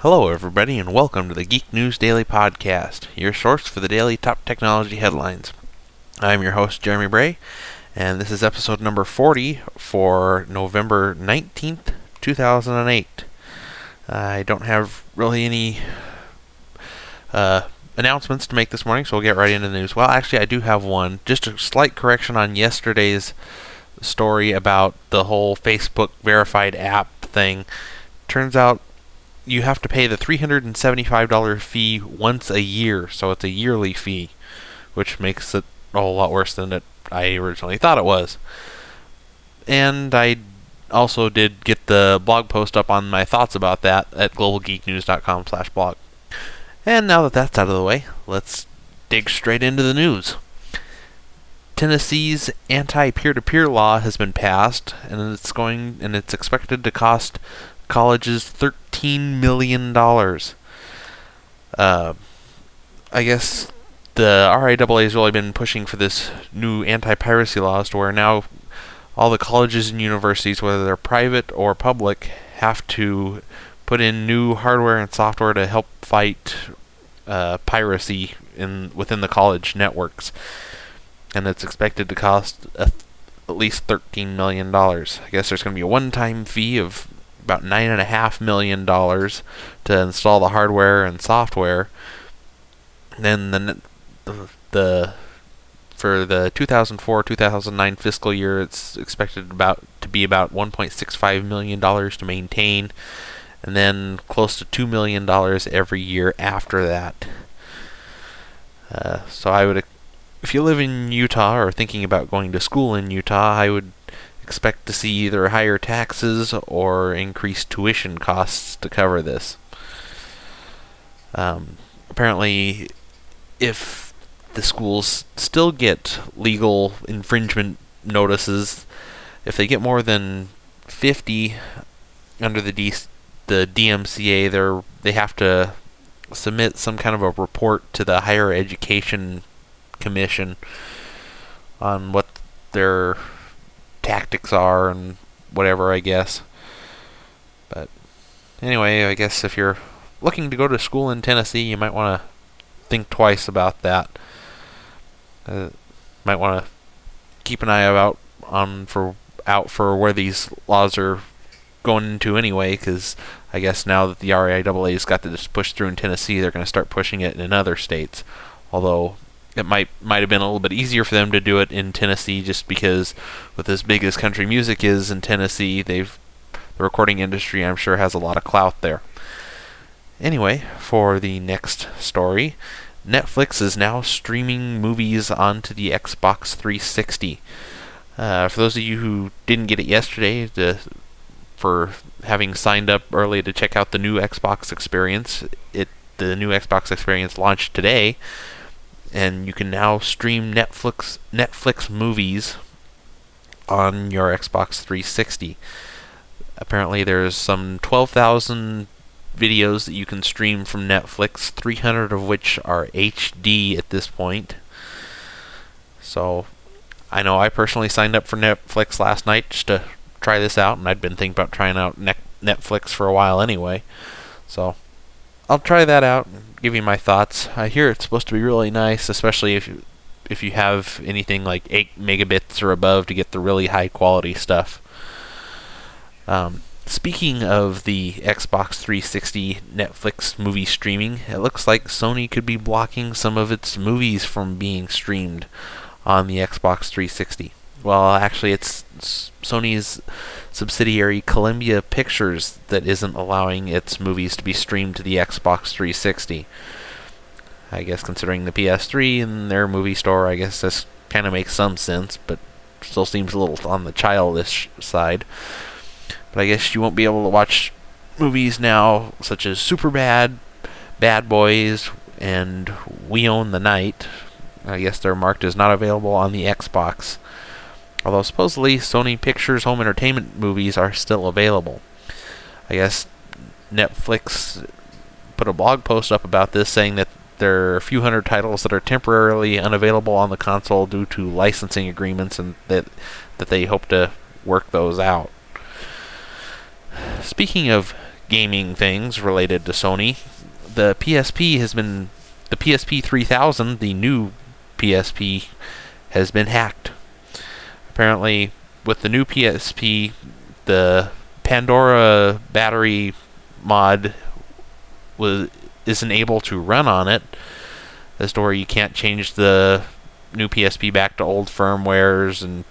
Hello, everybody, and welcome to the Geek News Daily Podcast, your source for the daily top technology headlines. I'm your host, Jeremy Bray, and this is episode number 40 for November 19th, 2008. I don't have really any uh, announcements to make this morning, so we'll get right into the news. Well, actually, I do have one. Just a slight correction on yesterday's story about the whole Facebook verified app thing. Turns out you have to pay the $375 fee once a year, so it's a yearly fee, which makes it a lot worse than it I originally thought it was. And I also did get the blog post up on my thoughts about that at globalgeeknews.com/blog. And now that that's out of the way, let's dig straight into the news. Tennessee's anti-peer-to-peer law has been passed, and it's going and it's expected to cost colleges thirteen million dollars. Uh, I guess the RIAA has really been pushing for this new anti-piracy laws to where now all the colleges and universities, whether they're private or public, have to put in new hardware and software to help fight uh, piracy in within the college networks, and it's expected to cost a, at least thirteen million dollars. I guess there's going to be a one-time fee of about nine and a half million dollars to install the hardware and software. Then the the for the 2004-2009 fiscal year, it's expected about to be about 1.65 million dollars to maintain, and then close to two million dollars every year after that. Uh, so I would, if you live in Utah or thinking about going to school in Utah, I would expect to see either higher taxes or increased tuition costs to cover this. Um, apparently, if the schools still get legal infringement notices, if they get more than 50 under the D- the DMCA, they're they have to submit some kind of a report to the Higher Education Commission on what their tactics are and whatever, I guess. But anyway, I guess if you're looking to go to school in Tennessee, you might want to think twice about that. Uh, might want to keep an eye out on for out for where these laws are going into anyway, because I guess now that the RIAA's got just push through in Tennessee, they're going to start pushing it in other states. Although it might might have been a little bit easier for them to do it in Tennessee, just because with as big as country music is in Tennessee, they've the recording industry I'm sure has a lot of clout there. Anyway, for the next story, Netflix is now streaming movies onto the Xbox 360. Uh, for those of you who didn't get it yesterday, the, for having signed up early to check out the new Xbox experience, it the new Xbox experience launched today, and you can now stream Netflix Netflix movies on your Xbox 360. Apparently, there's some 12,000 videos that you can stream from Netflix, 300 of which are HD at this point. So, I know I personally signed up for Netflix last night just to try this out, and I'd been thinking about trying out Netflix for a while anyway. So, I'll try that out and give you my thoughts. I hear it's supposed to be really nice, especially if you, if you have anything like 8 megabits or above to get the really high quality stuff. Um, speaking of the Xbox 360 Netflix movie streaming, it looks like Sony could be blocking some of its movies from being streamed on the Xbox 360. Well, actually, it's Sony's subsidiary Columbia Pictures that isn't allowing its movies to be streamed to the Xbox 360. I guess considering the PS3 and their movie store, I guess this kind of makes some sense, but still seems a little on the childish side. But I guess you won't be able to watch movies now, such as Superbad, Bad Boys, and We Own the Night. I guess they're marked as not available on the Xbox although supposedly Sony Pictures Home Entertainment movies are still available. I guess Netflix put a blog post up about this saying that there are a few hundred titles that are temporarily unavailable on the console due to licensing agreements and that that they hope to work those out. Speaking of gaming things related to Sony, the PSP has been the PSP 3000, the new PSP, has been hacked. Apparently, with the new PSP, the Pandora battery mod was isn't able to run on it, as to where you can't change the new PSP back to old firmwares and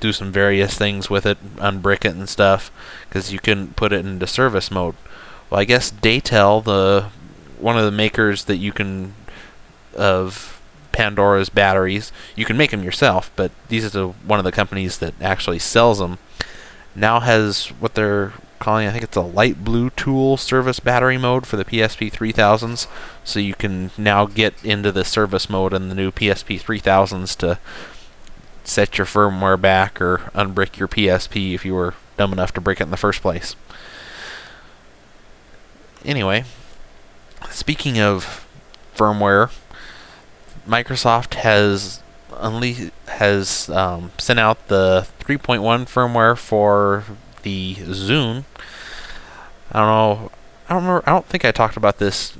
do some various things with it, unbrick it and stuff, because you couldn't put it into service mode. Well, I guess Datel, the one of the makers that you can of Pandora's batteries, you can make them yourself, but these the, one of the companies that actually sells them. Now has what they're calling, I think it's a light blue tool service battery mode for the PSP 3000s, so you can now get into the service mode in the new PSP 3000s to set your firmware back or unbrick your PSP if you were dumb enough to break it in the first place. Anyway, speaking of firmware, Microsoft has unle- has um, sent out the 3.1 firmware for the Zune. I don't know. I don't remember. I don't think I talked about this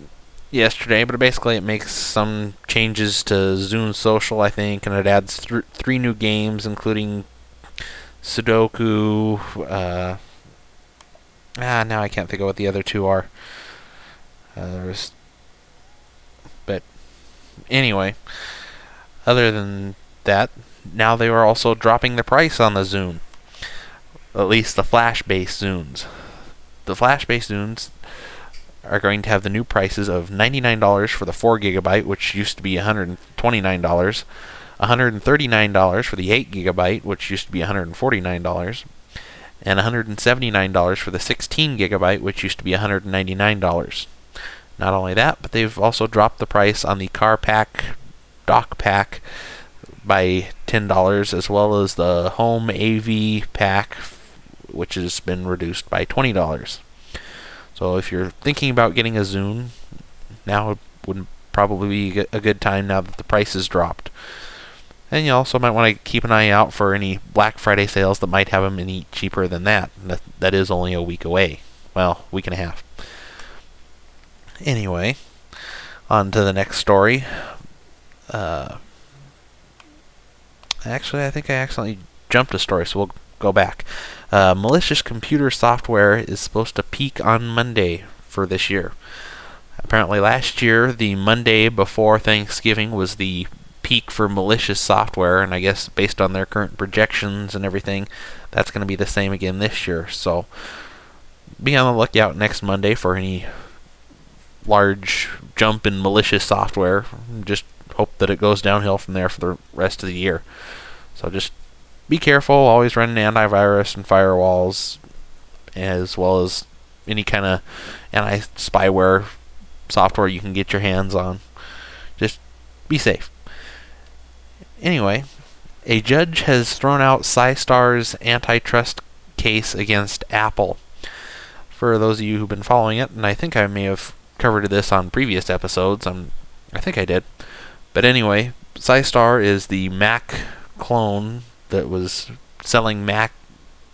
yesterday, but basically it makes some changes to Zune Social, I think, and it adds th- three new games, including Sudoku. Uh, ah, now I can't think of what the other two are. Uh, there's, anyway, other than that, now they are also dropping the price on the Zune. At least the flash-based Zunes. The flash-based Zunes are going to have the new prices of $99 for the 4 gigabyte, which used to be $129, $139 for the 8 gigabyte, which used to be $149, and $179 for the 16 gigabyte, which used to be $199. Not only that, but they've also dropped the price on the car pack, dock pack by $10, as well as the home AV pack, which has been reduced by $20. So if you're thinking about getting a Zune, now would probably be a good time now that the price has dropped. And you also might want to keep an eye out for any Black Friday sales that might have them any cheaper than that. That, that is only a week away. Well, week and a half. Anyway, on to the next story. Uh, actually, I think I accidentally jumped a story, so we'll go back. Uh, malicious computer software is supposed to peak on Monday for this year. Apparently, last year, the Monday before Thanksgiving was the peak for malicious software, and I guess based on their current projections and everything, that's going to be the same again this year. So, be on the lookout next Monday for any large jump in malicious software. Just hope that it goes downhill from there for the rest of the year. So, just be careful. Always run an antivirus and firewalls, as well as any kind of anti spyware software you can get your hands on. Just be safe. Anyway, a judge has thrown out Psystar's antitrust case against Apple. For those of you who've been following it, and I think I may have covered this on previous episodes, I'm, I think I did. But anyway, Psystar is the Mac clone that was selling Mac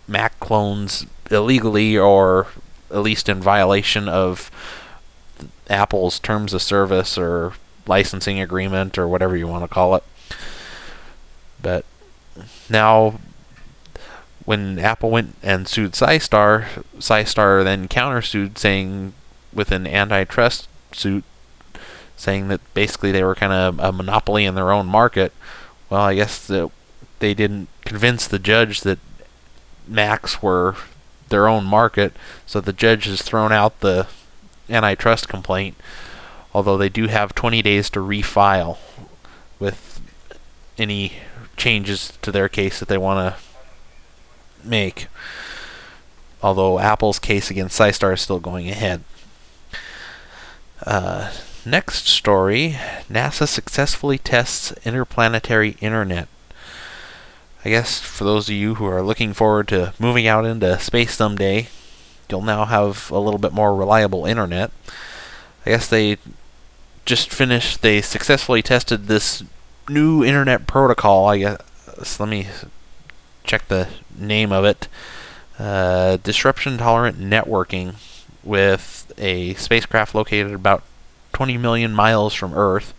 Mac clones illegally or at least in violation of Apple's terms of service or licensing agreement or whatever you want to call it. But now when Apple went and sued Psystar, Psystar then countersued saying with an antitrust suit saying that basically they were kind of a monopoly in their own market. Well, I guess that they didn't convince the judge that Macs were their own market, so the judge has thrown out the antitrust complaint, although they do have 20 days to refile with any changes to their case that they want to make. Although Apple's case against Psystar is still going ahead. Uh, next story NASA successfully tests interplanetary internet. I guess for those of you who are looking forward to moving out into space someday, you'll now have a little bit more reliable internet. I guess they just finished, they successfully tested this new internet protocol. I guess, let me check the name of it. Uh, disruption tolerant networking with a spacecraft located about 20 million miles from Earth.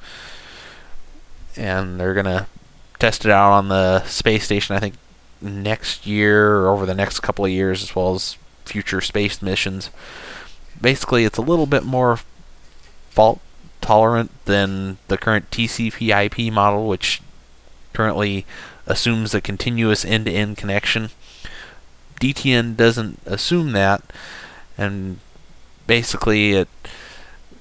And they're going to test it out on the space station, I think, next year or over the next couple of years, as well as future space missions. Basically, it's a little bit more fault tolerant than the current TCP/IP model, which currently assumes a continuous end-to-end connection. DTN doesn't assume that, and basically it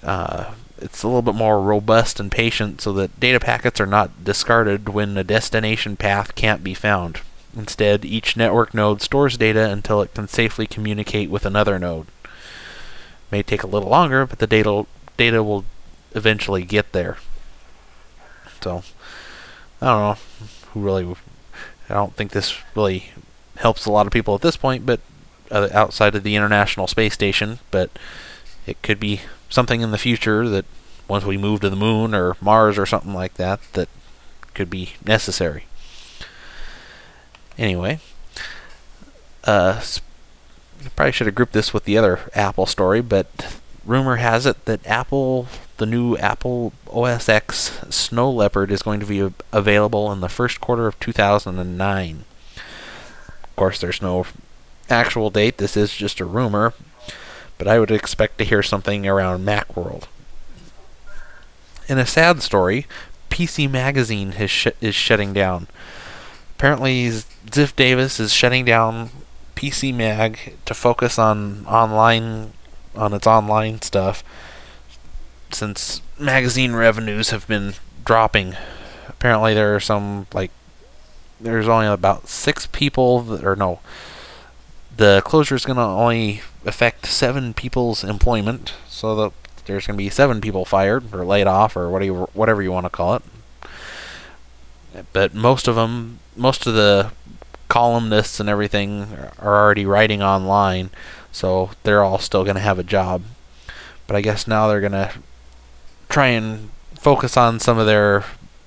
uh, it's a little bit more robust and patient, so that data packets are not discarded when a destination path can't be found. Instead, each network node stores data until it can safely communicate with another node. May take a little longer, but the data data will eventually get there. So, I don't know who really. I don't think this really helps a lot of people at this point, but uh, outside of the International Space Station. But it could be something in the future that once we move to the moon or Mars or something like that, that could be necessary. Anyway, uh, probably should have grouped this with the other Apple story, but rumor has it that Apple, the new Apple OS X Snow Leopard, is going to be available in the first quarter of 2009. Of course, there's no actual date. This is just a rumor, but I would expect to hear something around Macworld. In a sad story, PC Magazine sh- is shutting down. Apparently, Ziff Davis is shutting down PC Mag to focus on online on its online stuff since magazine revenues have been dropping. Apparently, there are some like there's only about six people that, or no, the closure is going to only affect seven people's employment, so there's going to be seven people fired or laid off or whatever whatever you want to call it. But most of them, most of the columnists and everything are already writing online, so they're all still going to have a job. But I guess now they're going to try and focus on some of their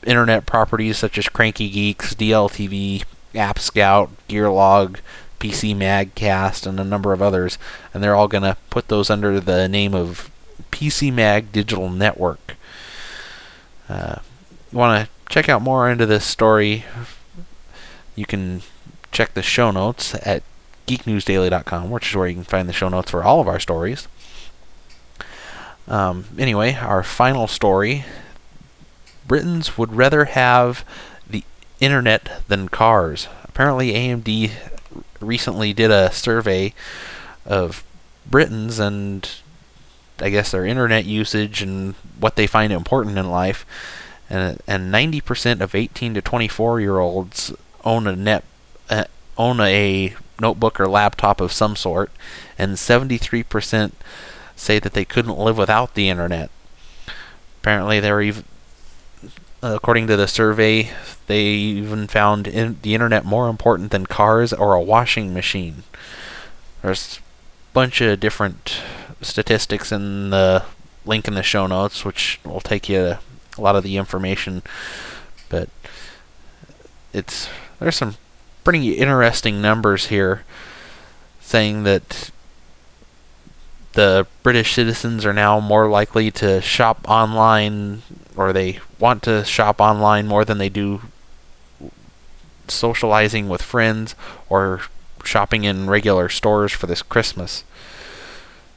internet properties such as Cranky Geeks, DLTV, App Scout, Gearlog, PC Magcast, and a number of others, and they're all going to put those under the name of PC Mag Digital Network. Uh, you want to check out more into this story? You can check the show notes at geeknewsdaily.com, which is where you can find the show notes for all of our stories. Um, anyway, our final story Britons would rather have the internet than cars. Apparently, AMD recently did a survey of Britons and I guess their internet usage and what they find important in life. And, and 90% of 18 to 24 year olds own a net uh, own a notebook or laptop of some sort, and 73% say that they couldn't live without the internet. Apparently, they're even, according to the survey, they even found in the internet more important than cars or a washing machine. There's a bunch of different statistics in the link in the show notes, which will take you a lot of the information. But it's there's some pretty interesting numbers here saying that the British citizens are now more likely to shop online or they want to shop online more than they do socializing with friends or shopping in regular stores for this Christmas.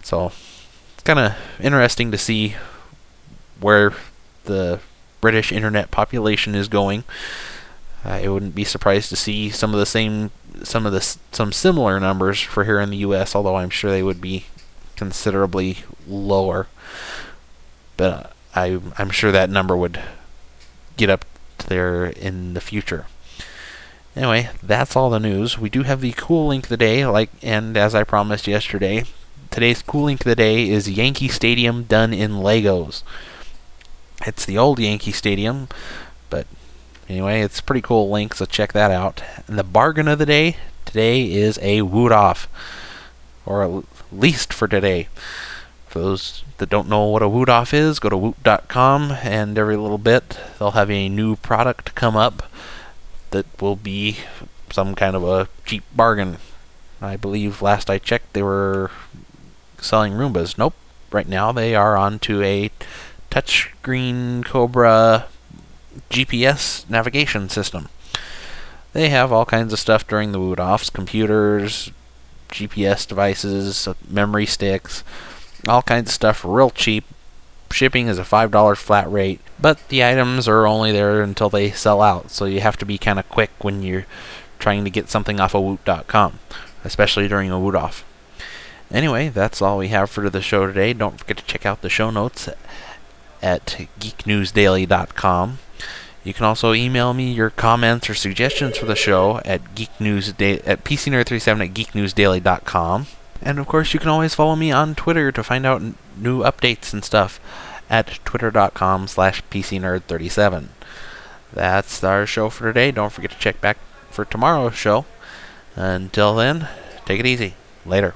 So it's kind of interesting to see where the British internet population is going. Uh, I wouldn't be surprised to see some of the same, some of the some similar numbers for here in the U.S. Although I'm sure they would be considerably lower. But uh, I, I'm sure that number would get up there in the future. Anyway, that's all the news. We do have the cool link of the day, like and as I promised yesterday, today's cool link of the day is Yankee Stadium done in Legos. It's the old Yankee Stadium, but Anyway, it's a pretty cool link, so check that out. And the bargain of the day today is a Woot Off, or least for today. For those that don't know what a Woot Off is, go to woot.com, and every little bit they'll have a new product come up that will be some kind of a cheap bargain. I believe last I checked they were selling Roombas. Nope. Right now they are onto a touchscreen Cobra GPS navigation system. They have all kinds of stuff during the Woot offs computers, GPS devices, uh, memory sticks, all kinds of stuff real cheap. Shipping is a $5 flat rate, but the items are only there until they sell out, so you have to be kind of quick when you're trying to get something off of Woot.com, especially during a Woot off. Anyway, that's all we have for the show today. Don't forget to check out the show notes at geeknewsdaily.com. You can also email me your comments or suggestions for the show at geeknewsda- at pcnerd37 at geeknewsdaily.com. And of course, you can always follow me on Twitter to find out n- new updates and stuff at twitter.com slash pcnerd37. That's our show for today. Don't forget to check back for tomorrow's show. Until then, take it easy. Later.